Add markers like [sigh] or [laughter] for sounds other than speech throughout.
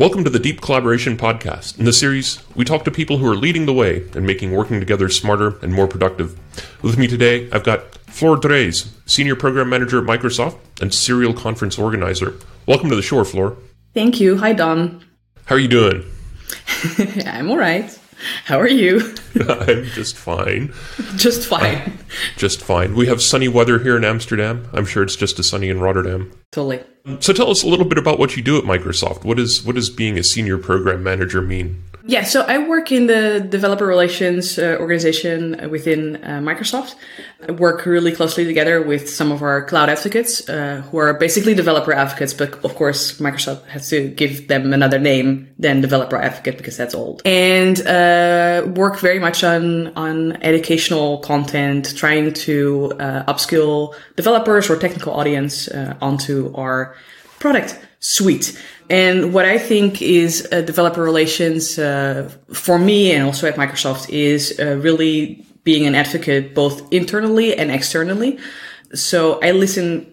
Welcome to the Deep Collaboration Podcast. In this series, we talk to people who are leading the way and making working together smarter and more productive. With me today, I've got Floor Drees, Senior Program Manager at Microsoft and Serial Conference Organizer. Welcome to the show, Floor. Thank you. Hi, Don. How are you doing? [laughs] I'm all right. How are you? [laughs] I'm just fine. Just fine. Uh, just fine. We have sunny weather here in Amsterdam. I'm sure it's just as sunny in Rotterdam. Totally. So tell us a little bit about what you do at Microsoft. What is what does being a senior program manager mean? Yeah, so I work in the developer relations uh, organization within uh, Microsoft. I work really closely together with some of our cloud advocates, uh, who are basically developer advocates, but of course, Microsoft has to give them another name than developer advocate because that's old. And uh, work very much on on educational content, trying to uh, upskill developers or technical audience uh, onto our product suite. And what I think is uh, developer relations uh, for me and also at Microsoft is uh, really being an advocate both internally and externally. So I listen,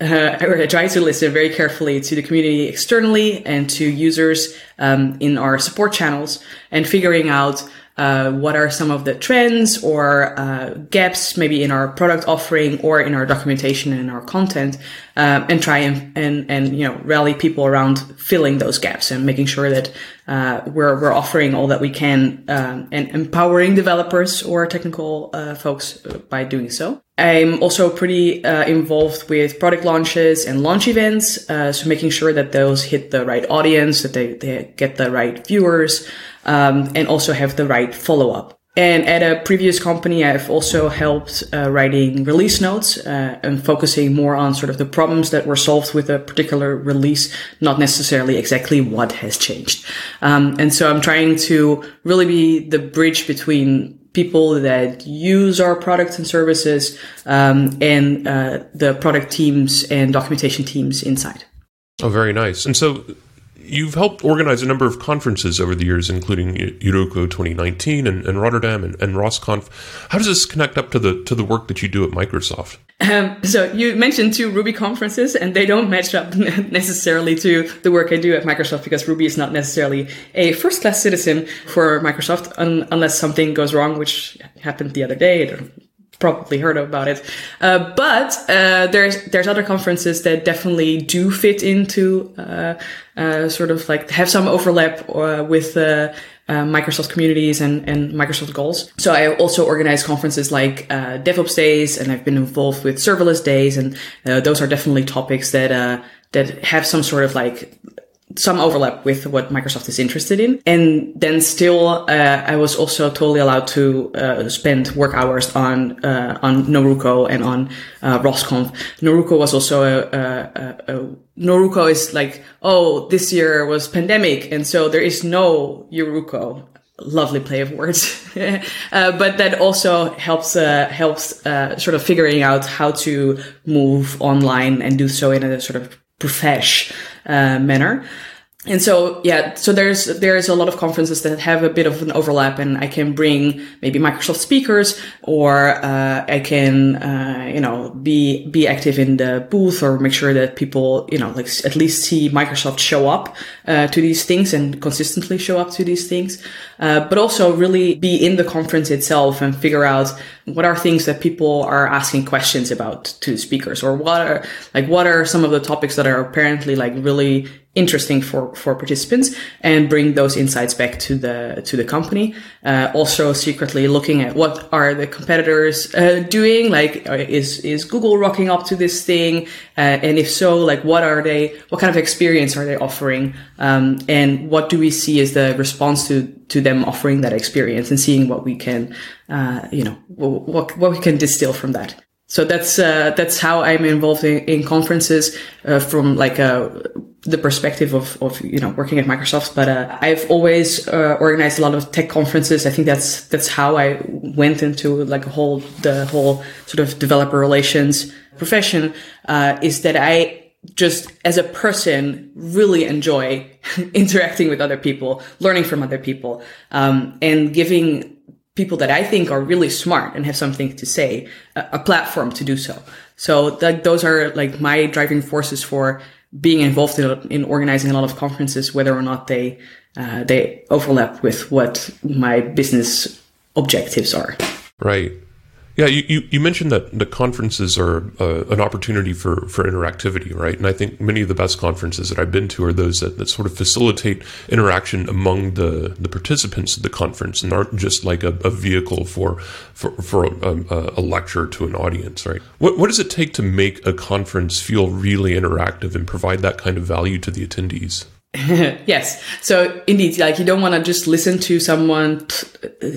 uh, [laughs] I try to listen very carefully to the community externally and to users um, in our support channels and figuring out uh, what are some of the trends or uh, gaps maybe in our product offering or in our documentation and our content um, and try and, and and you know rally people around filling those gaps and making sure that uh, we're we're offering all that we can um, and empowering developers or technical uh, folks uh, by doing so. I'm also pretty uh, involved with product launches and launch events, so making sure that those hit the right audience, that they, they get the right viewers, um, and also have the right follow up. And at a previous company, I've also helped uh, writing release notes uh, and focusing more on sort of the problems that were solved with a particular release, not necessarily exactly what has changed. Um, and so I'm trying to really be the bridge between people that use our products and services um, and uh, the product teams and documentation teams inside. Oh, very nice. And so you've helped organize a number of conferences over the years, including EuRuKo 2019 and, and Rotterdam and, and RosConf. How does this connect up to the to the work that you do at Microsoft? Um, so you mentioned two Ruby conferences, and they don't match up [laughs] necessarily to the work I do at Microsoft because Ruby is not necessarily a first class citizen for Microsoft un- unless something goes wrong, which happened the other day probably heard about it. Uh, but uh, there's there's other conferences that definitely do fit into uh, uh sort of like have some overlap uh, with uh, Microsoft communities and, and Microsoft goals. So I also organize conferences like DevOps Days, and I've been involved with Serverless Days, and those are definitely topics that that have some sort of like some overlap with what Microsoft is interested in. And then still, uh, I was also totally allowed to uh, spend work hours on uh, on NoRuKo and on uh, RosConf. NoRuKo was also a, a, a, NoRuKo is like, oh, this year was pandemic, and so there is no EuRuKo. Lovely play of words, [laughs] uh, but that also helps uh, helps uh, sort of figuring out how to move online and do so in a sort of profesh uh, manner and so yeah so there's there's a lot of conferences that have a bit of an overlap and i can bring maybe microsoft speakers or uh, i can uh, you know be be active in the booth or make sure that people you know like at least see microsoft show up uh, to these things and consistently show up to these things. Uh, but also really be in the conference itself and figure out what are things that people are asking questions about to speakers or what are like what are some of the topics that are apparently like really interesting for for participants and bring those insights back to the to the company. Uh, also secretly looking at what are the competitors uh, doing like uh, is is google rocking up to this thing? Uh, and if so like what are they what kind of experience are they offering? Um, and what do we see as the response to to them offering that experience and seeing what we can uh, you know what what we can distill from that. So that's uh, that's how I'm involved in, in conferences uh, from like uh, the perspective of, of you know working at Microsoft. But uh, I've always uh, organized a lot of tech conferences. I think that's that's how I went into like a whole the whole sort of developer relations profession. Uh, is that I just as a person really enjoy [laughs] interacting with other people, learning from other people, um, and giving people that I think are really smart and have something to say a, a platform to do so. So that, those are like my driving forces for being involved in, in organizing a lot of conferences, whether or not they uh, they overlap with what my business objectives are. Right. Yeah, you, you, you, mentioned that the conferences are uh, an opportunity for, for interactivity, right? And I think many of the best conferences that I've been to are those that, that sort of facilitate interaction among the, the participants of the conference and aren't just like a, a vehicle for for, for a, a, lecture to an audience, right? What, what does it take to make a conference feel really interactive and provide that kind of value to the attendees? [laughs] yes. So indeed, like you don't want to just listen to someone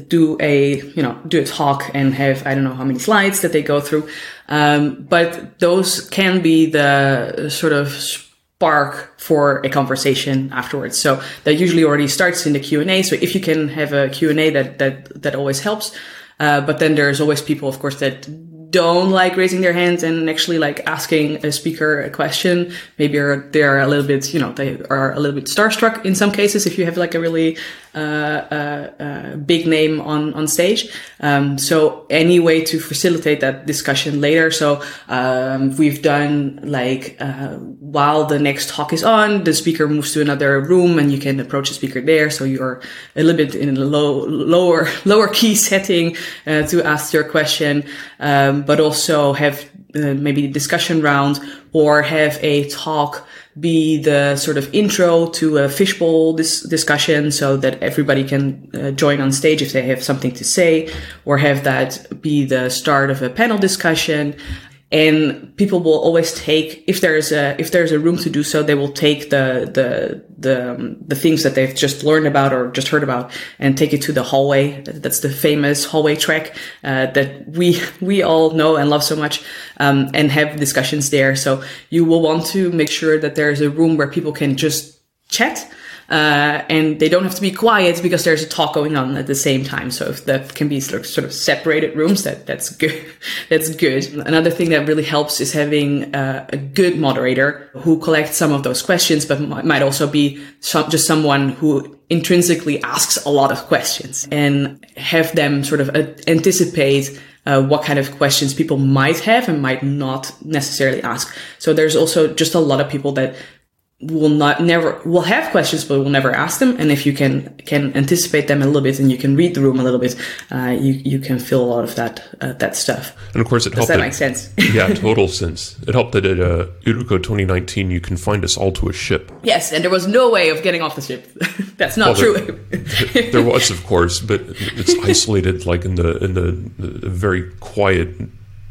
do a, you know, do a talk and have, I don't know how many slides that they go through. Um, but those can be the sort of spark for a conversation afterwards. So that usually already starts in the Q and A. So if you can have a Q and A, that, that, that always helps. Uh, but then there's always people, of course, that don't like raising their hands and actually like asking a speaker a question. Maybe they're a little bit, you know, they are a little bit starstruck in some cases if you have like a really big name on on stage. Um, so any way to facilitate that discussion later. So um, we've done like uh, while the next talk is on, the speaker moves to another room and you can approach the speaker there. So you're a little bit in a low lower [laughs] lower key setting uh, to ask your question, um, but also have uh, maybe discussion round or have a talk be the sort of intro to a fishbowl dis- discussion so that everybody can uh, join on stage if they have something to say or have that be the start of a panel discussion and people will always take if there's a if there's a room to do so they will take the the the um, the things that they've just learned about or just heard about and take it to the hallway. That's the famous hallway track uh, that we [laughs] we all know and love so much um, and have discussions there. So you will want to make sure that there's a room where people can just chat uh, and they don't have to be quiet because there's a talk going on at the same time. So if that can be sort of, separated rooms, that that's good. [laughs] that's good. Another thing that really helps is having uh, a good moderator who collects some of those questions, but might also be some, just someone who intrinsically asks a lot of questions and have them sort of uh, anticipate uh, what kind of questions people might have and might not necessarily ask. So there's also just a lot of people that will not never will have questions but will never ask them. And if you can can anticipate them a little bit and you can read the room a little bit uh, you you can feel a lot of that uh, that stuff. And of course it Does helped that make sense? [laughs] Yeah [laughs] total sense. It helped that at uh, EuRuKo 2019 you confined us all to a ship. Yes and there was no way of getting off the ship. [laughs] That's not well, true. there, there, was of course but it's isolated like in the in the, the very quiet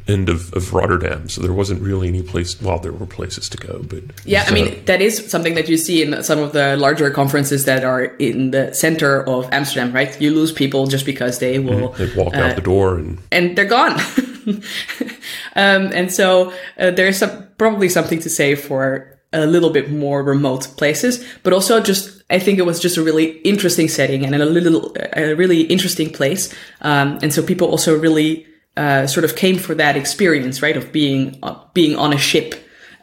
end of, of Rotterdam. So there wasn't really any place. Well, there were places to go, but yeah, I mean that is something that you see in some of the larger conferences that are in the center of Amsterdam. Right, you lose people just because they will mm-hmm. they walk uh, out the door and and they're gone. [laughs] um, and so uh, there's some, probably something to say for a little bit more remote places, but also just I think it was just a really interesting setting and a little a really interesting place. Um, and so people also really uh, sort of came for that experience, right, of being uh, being on a ship.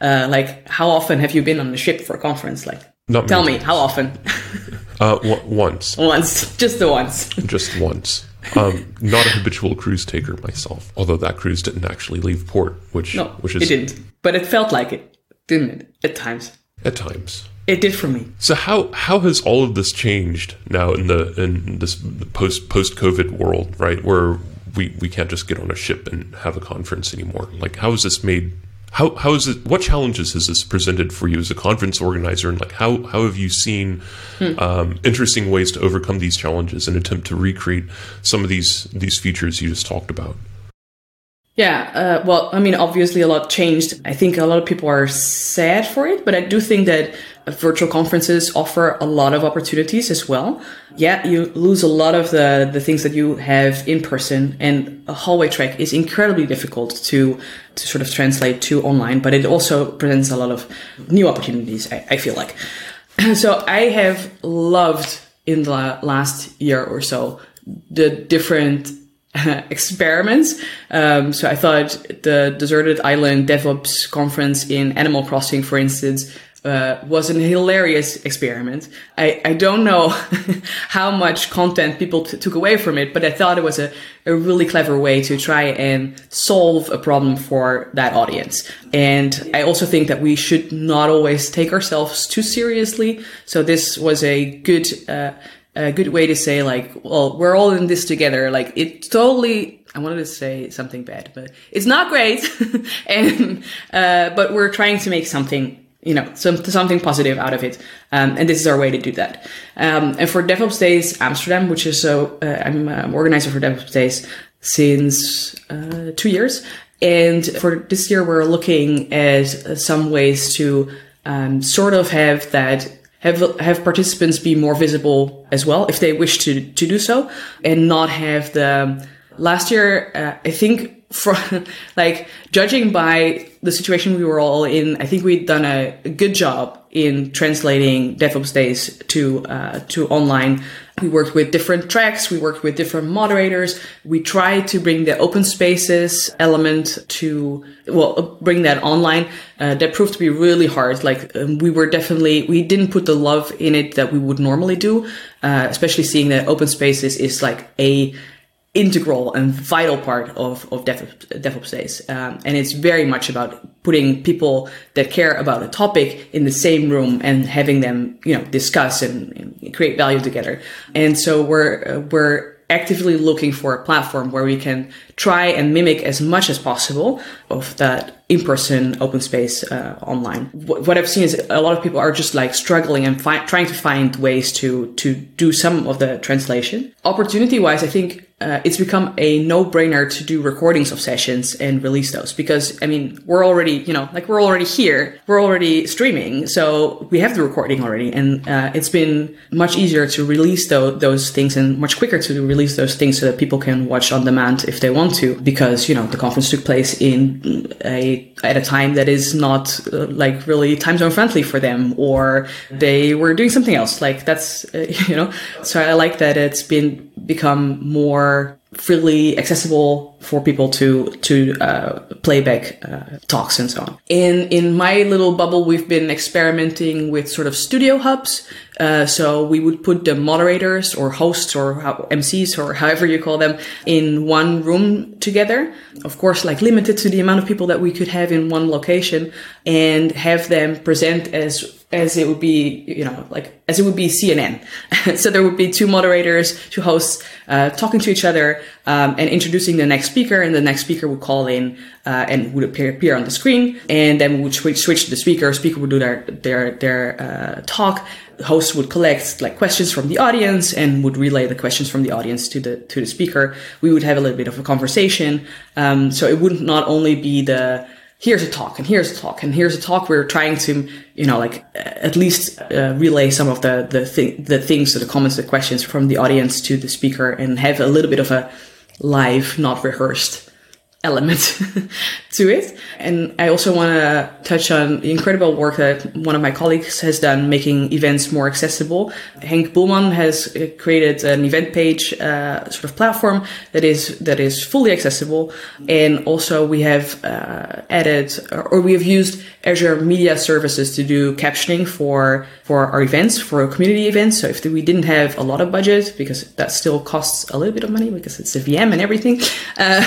Uh, like, how often have you been on a ship for a conference? Like, Not tell me, times. how often? [laughs] uh, w- once. Once, [laughs] just the once. [laughs] just once. Um, not a habitual cruise taker myself, although that cruise didn't actually leave port, which no, which is it didn't, but it felt like it, didn't it? At times. At times. It did for me. So how how has all of this changed now in the in this post post COVID world, right? Where we, we can't just get on a ship and have a conference anymore. Like, how is this made? How, how is it? What challenges has this presented for you as a conference organizer? And like, how, how have you seen hmm. um, interesting ways to overcome these challenges and attempt to recreate some of these these features you just talked about? Yeah, uh, well, I mean, obviously a lot changed. I think a lot of people are sad for it, but I do think that virtual conferences offer a lot of opportunities as well. Yeah, you lose a lot of the, the things that you have in person and a hallway track is incredibly difficult to, to sort of translate to online, but it also presents a lot of new opportunities, I, I feel like. [clears throat] so I have loved in the last year or so the different [laughs] experiments. Um, so I thought the Deserted Island DevOps conference in Animal Crossing, for instance, uh, was an hilarious experiment. I, I don't know [laughs] how much content people t- took away from it, but I thought it was a, a really clever way to try and solve a problem for that audience. And I also think that we should not always take ourselves too seriously. So this was a good, uh, a good way to say like, well, we're all in this together. Like it totally I wanted to say something bad, but it's not great. [laughs] and uh, but we're trying to make something, you know, some, something positive out of it. Um, and this is our way to do that. Um, and for DevOps Days Amsterdam, which is so, uh, I'm um, organizer for DevOps Days since uh, two years. And for this year, we're looking at some ways to um, sort of have that have have participants be more visible as well if they wish to to do so, and not have the last year, uh, I think from [laughs] like judging by the situation we were all in, I think we'd done a, a good job in translating DevOps Days to uh, to online. We worked with different tracks. We worked with different moderators. We tried to bring the open spaces element to well bring that online. Uh, that proved to be really hard. Like um, we were definitely we didn't put the love in it that we would normally do. Uh, especially seeing that open spaces is like a integral and vital part of, of DevOps, DevOps days. Um, and it's very much about putting people that care about a topic in the same room and having them, you know, discuss and, and create value together. And so we're, uh, we're actively looking for a platform where we can try and mimic as much as possible of that in-person open space uh, online. What I've seen is a lot of people are just like struggling and fi- trying to find ways to to do some of the translation. Opportunity-wise, I think uh, it's become a no-brainer to do recordings of sessions and release those because I mean we're already you know like we're already here, we're already streaming, so we have the recording already, and uh, it's been much easier to release those, those things and much quicker to release those things so that people can watch on demand if they want to because you know the conference took place in a at a time that is not uh, like really time zone friendly for them or they were doing something else. Like that's uh, [laughs] you know so i like that it's been become more freely accessible for people to to uh, playback uh, talks and so on. In in my little bubble, we've been experimenting with sort of studio hubs. Uh, so we would put the moderators or hosts or MCs or however you call them in one room together. Of course, like limited to the amount of people that we could have in one location, and have them present as as it would be, you know, like as it would be CNN. [laughs] so there would be two moderators, two hosts, uh, talking to each other um, and introducing the next speaker, and the next speaker would call in uh, and would appear, appear on the screen, and then we would switch, switch the speaker. Speaker would do their their their uh, talk. Host would collect like questions from the audience and would relay the questions from the audience to the to the speaker. We would have a little bit of a conversation. Um, so it would not not only be the here's a talk and here's a talk and here's a talk. We're trying to, you know, like at least uh, relay some of the the, thing, the things, the comments, the questions from the audience to the speaker, and have a little bit of a live, not rehearsed element [laughs] to it. And I also want to touch on the incredible work that one of my colleagues has done making events more accessible. Henk Boelman has created an event page uh, sort of platform that is that is fully accessible. And also we have uh, added or we have used Azure Media Services to do captioning for for our events, for community events. So if we didn't have a lot of budget, because that still costs a little bit of money because it's a VM and everything, [laughs] uh,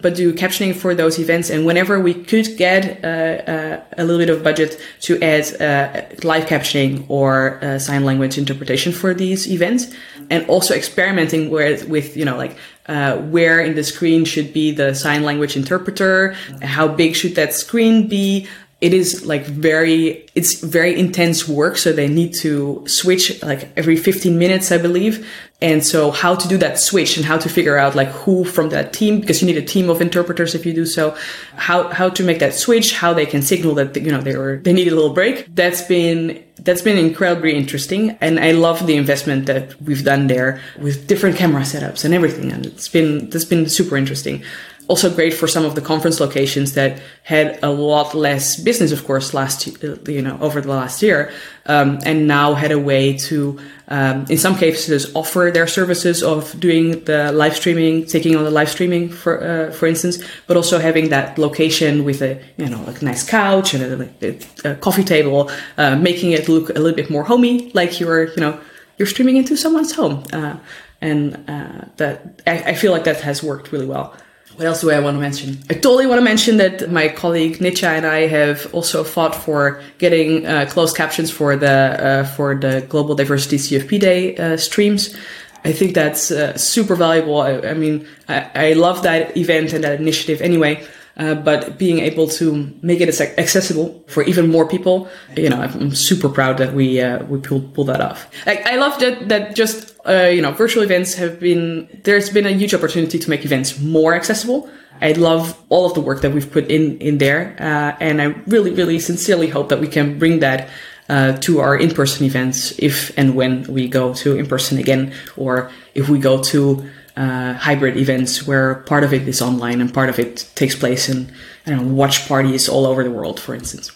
but do captioning for those events. And whenever we could get uh, uh, a little bit of budget to add uh, live captioning or uh, sign language interpretation for these events, and also experimenting with, with you know, like uh, where in the screen should be the sign language interpreter, how big should that screen be, it is like very it's very intense work so they need to switch like every 15 minutes i believe. And so how to do that switch and how to figure out like who from that team because you need a team of interpreters if you do so how how to make that switch how they can signal that you know they were they need a little break. That's been that's been incredibly interesting and i love the investment that we've done there with different camera setups and everything and it's been that's been super interesting Also great for some of the conference locations that had a lot less business, of course, last you know over the last year, um, and now had a way to, um, in some cases, offer their services of doing the live streaming, taking on the live streaming, for uh, for instance, but also having that location with a you know a nice couch and a, a coffee table, uh, making it look a little bit more homey, like you're you know you're streaming into someone's home. Uh, and uh, that I, I, feel like that has worked really well. What else do I want to mention? I totally want to mention that my colleague Nitya and I have also fought for getting uh, closed captions for the uh, for the Global Diversity CFP Day uh, streams. I think that's uh, super valuable. I, I mean, I, I love that event and that initiative anyway. Uh, but being able to make it accessible for even more people, you know, I'm super proud that we uh, we pulled pull that off. Like, I love that that just uh, you know virtual events have been there's been a huge opportunity to make events more accessible. I love all of the work that we've put in in there, uh, and I really really sincerely hope that we can bring that. Uh, to our in-person events, if and when we go to in-person again, or if we go to uh, hybrid events where part of it is online and part of it takes place in I don't know, watch parties all over the world, for instance.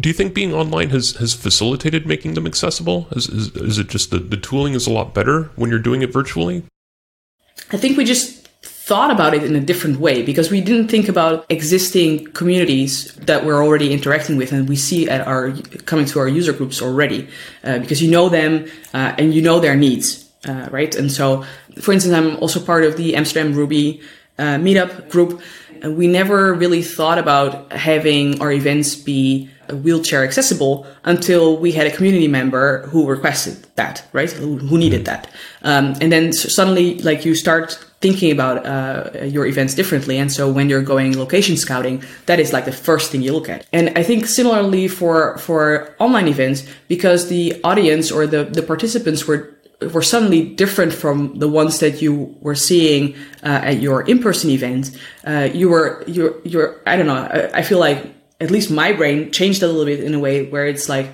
Do you think being online has, has facilitated making them accessible? Is, is, is it just the, the tooling is a lot better when you're doing it virtually? I think we just thought about it in a different way because we didn't think about existing communities that we're already interacting with and we see at our coming to our user groups already uh, because you know them uh, and you know their needs uh, right? And so, for instance, I'm also part of the Amsterdam Ruby uh, meetup group. We never really thought about having our events be wheelchair accessible until we had a community member who requested that, right? Who, who needed that. Um, and then suddenly, like, you start thinking about uh, your events differently. And so when you're going location scouting, that is like the first thing you look at. And I think similarly for, for online events, because the audience or the, the participants were were suddenly different from the ones that you were seeing uh, at your in-person event. Uh, you were you're you're I don't know. I, I, feel like at least my brain changed a little bit in a way where it's like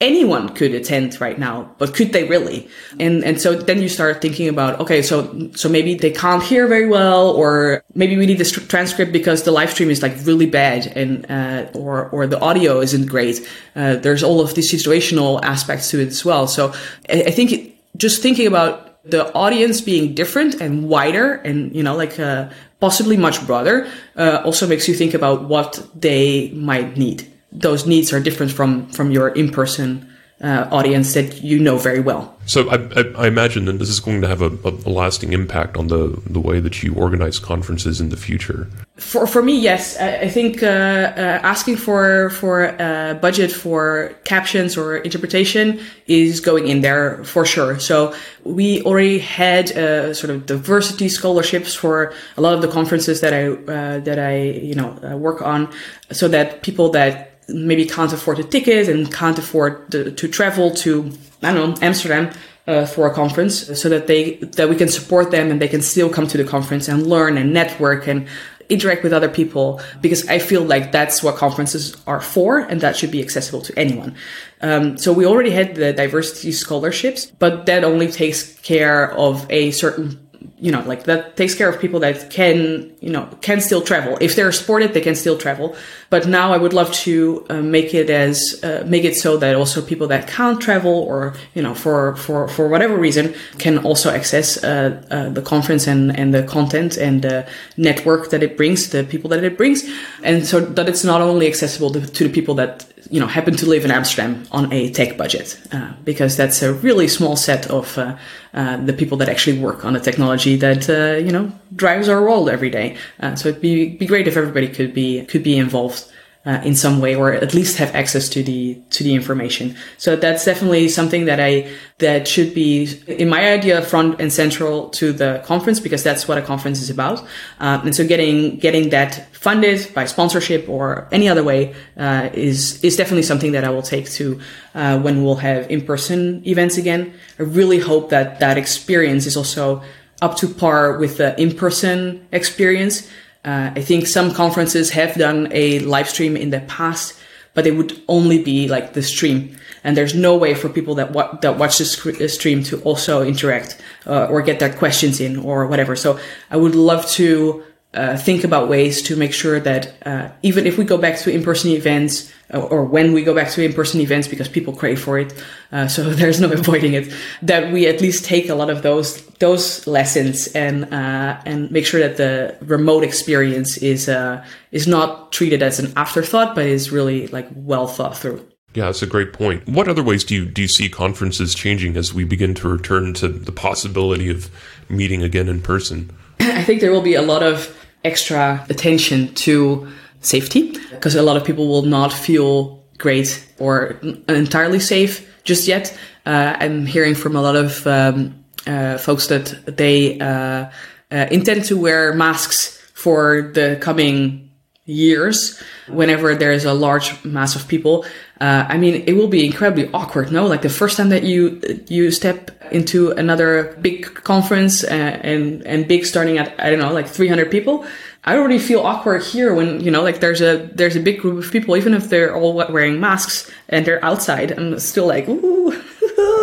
anyone could attend right now, but could they really? And and so then you start thinking about okay, so so maybe they can't hear very well, or maybe we need the transcript because the live stream is like really bad, and uh, or or the audio isn't great. Uh, there's all of these situational aspects to it as well. So I, I think. It, just thinking about the audience being different and wider and you know like uh, possibly much broader uh, also makes you think about what they might need. Those needs are different from from your in-person uh, audience that you know very well. So I, I, I, imagine that this is going to have a, a, lasting impact on the, the way that you organize conferences in the future. For, for me, yes. I, I think uh, uh, asking for for a budget for captions or interpretation is going in there for sure. So we already had uh, sort of diversity scholarships for a lot of the conferences that I uh, that I you know uh, work on, so that people that maybe can't afford a ticket and can't afford to, to travel to I don't know Amsterdam uh, for a conference, so that they that we can support them and they can still come to the conference and learn and network and interact with other people because I feel like that's what conferences are for and that should be accessible to anyone. Um, so we already had the diversity scholarships, but that only takes care of a certain you know, like that takes care of people that can, you know, can still travel. If they're sported, they can still travel. But now I would love to uh, make it as, uh, make it so that also people that can't travel or, you know, for, for, for whatever reason can also access, uh, uh the conference and, and the content and the network that it brings, the people that it brings. And so that it's not only accessible to, to the people that you know happen to live in Amsterdam on a tech budget uh, because that's a really small set of uh, uh, the people that actually work on the technology that uh, you know drives our world every day. Uh, so it'd be be great if everybody could be could be involved uh, in some way or at least have access to the to the information. So that's definitely something that i that should be in my idea front and central to the conference because that's what a conference is about. Um, and so getting getting that funded by sponsorship or any other way uh, is is definitely something that i will take to uh, when we'll have in-person events again. I really hope that that experience is also up to par with the in-person experience uh, I think some conferences have done a live stream in the past, but it would only be like the stream. And there's no way for people that wa- that watch the sc- stream to also interact uh, or get their questions in or whatever. So I would love to uh, think about ways to make sure that uh, even if we go back to in-person events or, or when we go back to in-person events because people crave for it uh, [laughs] so there's no avoiding it that we at least take a lot of those those lessons and uh, and make sure that the remote experience is uh, is not treated as an afterthought but is really like well thought through yeah, that's a great point. What other ways do you do you see conferences changing as we begin to return to the possibility of meeting again in person? [clears throat] I think there will be a lot of extra attention to safety because a lot of people will not feel great or entirely safe just yet. Uh, I'm hearing from a lot of um, uh, folks that they uh, uh intend to wear masks for the coming years whenever there's a large mass of people uh, i mean it will be incredibly awkward no? Like the first time that you you step into another big conference uh, and and big starting at i don't know like 300 people i already feel awkward here when you know like there's a there's a big group of people even if they're all wearing masks and they're outside i'm still like ooh. [laughs]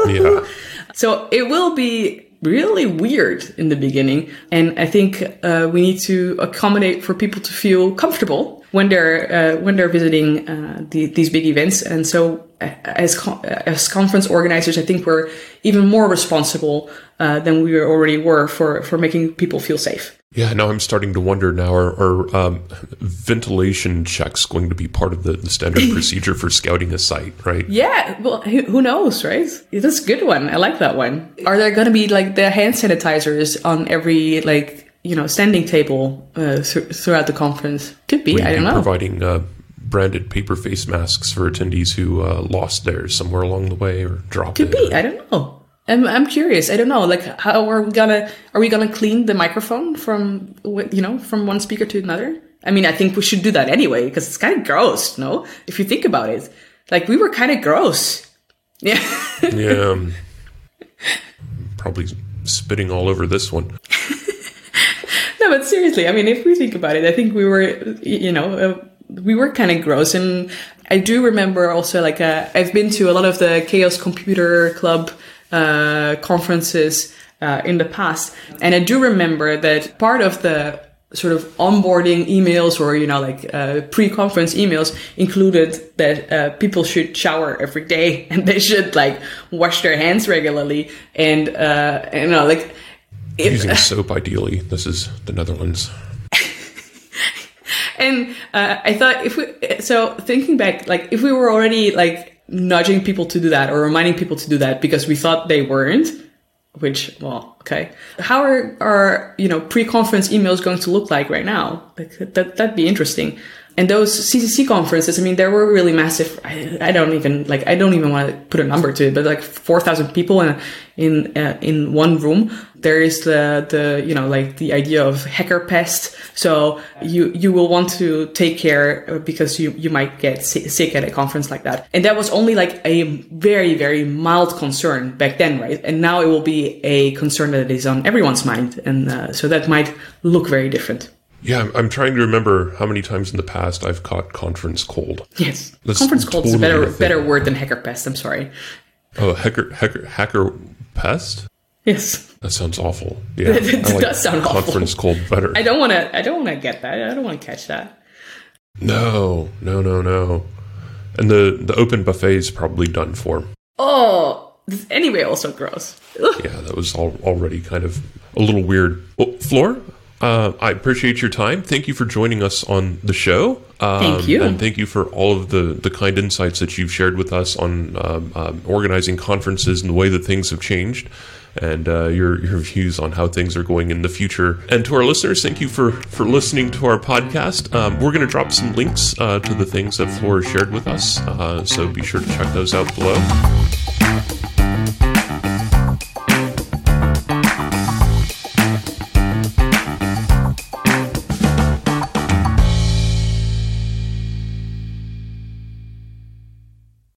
Yeah. So it will be really weird in the beginning. And I think uh, we need to accommodate for people to feel comfortable when they're uh, when they're visiting uh, the, these big events. And so, uh, as as conference organizers, I think we're even more responsible uh, than we already were for for making people feel safe. Yeah, now I'm starting to wonder now are, are um, ventilation checks going to be part of the, the standard [laughs] procedure for scouting a site, right? Yeah, well, who knows, right? That's a good one. I like that one. Are there going to be like the hand sanitizers on every like you know standing table uh, th- throughout the conference? Could be. I don't know. Providing uh, branded paper face masks for attendees who uh, lost theirs somewhere along the way or dropped Could it. be. I don't know. I'm, I'm curious. I don't know. Like, how are we gonna are we gonna clean the microphone from you know from one speaker to another? I mean, I think we should do that anyway because it's kind of gross. No, if you think about it, like we were kind of gross. [laughs] Yeah. yeah. Um, probably spitting all over this one. [laughs] no, but seriously, I mean, if we think about it, I think we were, you know, uh, we were kind of gross. And I do remember also, like, uh, I've been to a lot of the Chaos Computer Club uh, conferences uh, in the past. And I do remember that part of the sort of onboarding emails or you know like uh, pre-conference emails included that uh, people should shower every day [laughs] and they should like wash their hands regularly and uh, you know like if, using soap ideally this is the netherlands [laughs] and uh, i thought if we so thinking back like if we were already like nudging people to do that or reminding people to do that because we thought they weren't which well okay. How are our you know pre-conference emails going to look like right now? Like that that'd be interesting and those ccc conferences i mean there were really massive i, I don't even like i don't even want to put a number to it but like 4000 people in in uh, in one room. There is the the you know like the idea of hacker pest. So you you will want to take care uh, because you you might get sick at a conference like that. And that was only like a very very mild concern back then right? And now it will be a concern that is on everyone's mind and uh, so that might look very different yeah, I'm trying to remember how many times in the past I've caught conference cold. Yes, That's conference cold totally is a better better word than hacker pest. I'm sorry. Oh, hacker hacker hacker pest. Yes. That sounds awful. [laughs] Yeah, it like does sound awful. Conference cold better. I don't want to. I don't want to get that. I don't want to catch that. No, no, no, no. And the the open buffet is probably done for. Oh, anyway, also gross. Ugh. Yeah, that was all, already kind of a little weird. Well, Floor, uh, I appreciate your time. Thank you for joining us on the show. Um, thank you. And thank you for all of the, the kind insights that you've shared with us on um, um, organizing conferences and the way that things have changed and uh, your, your views on how things are going in the future. And to our listeners, thank you for, for listening to our podcast. Um, we're going to drop some links uh, to the things that Flora shared with us, uh, so be sure to check those out below.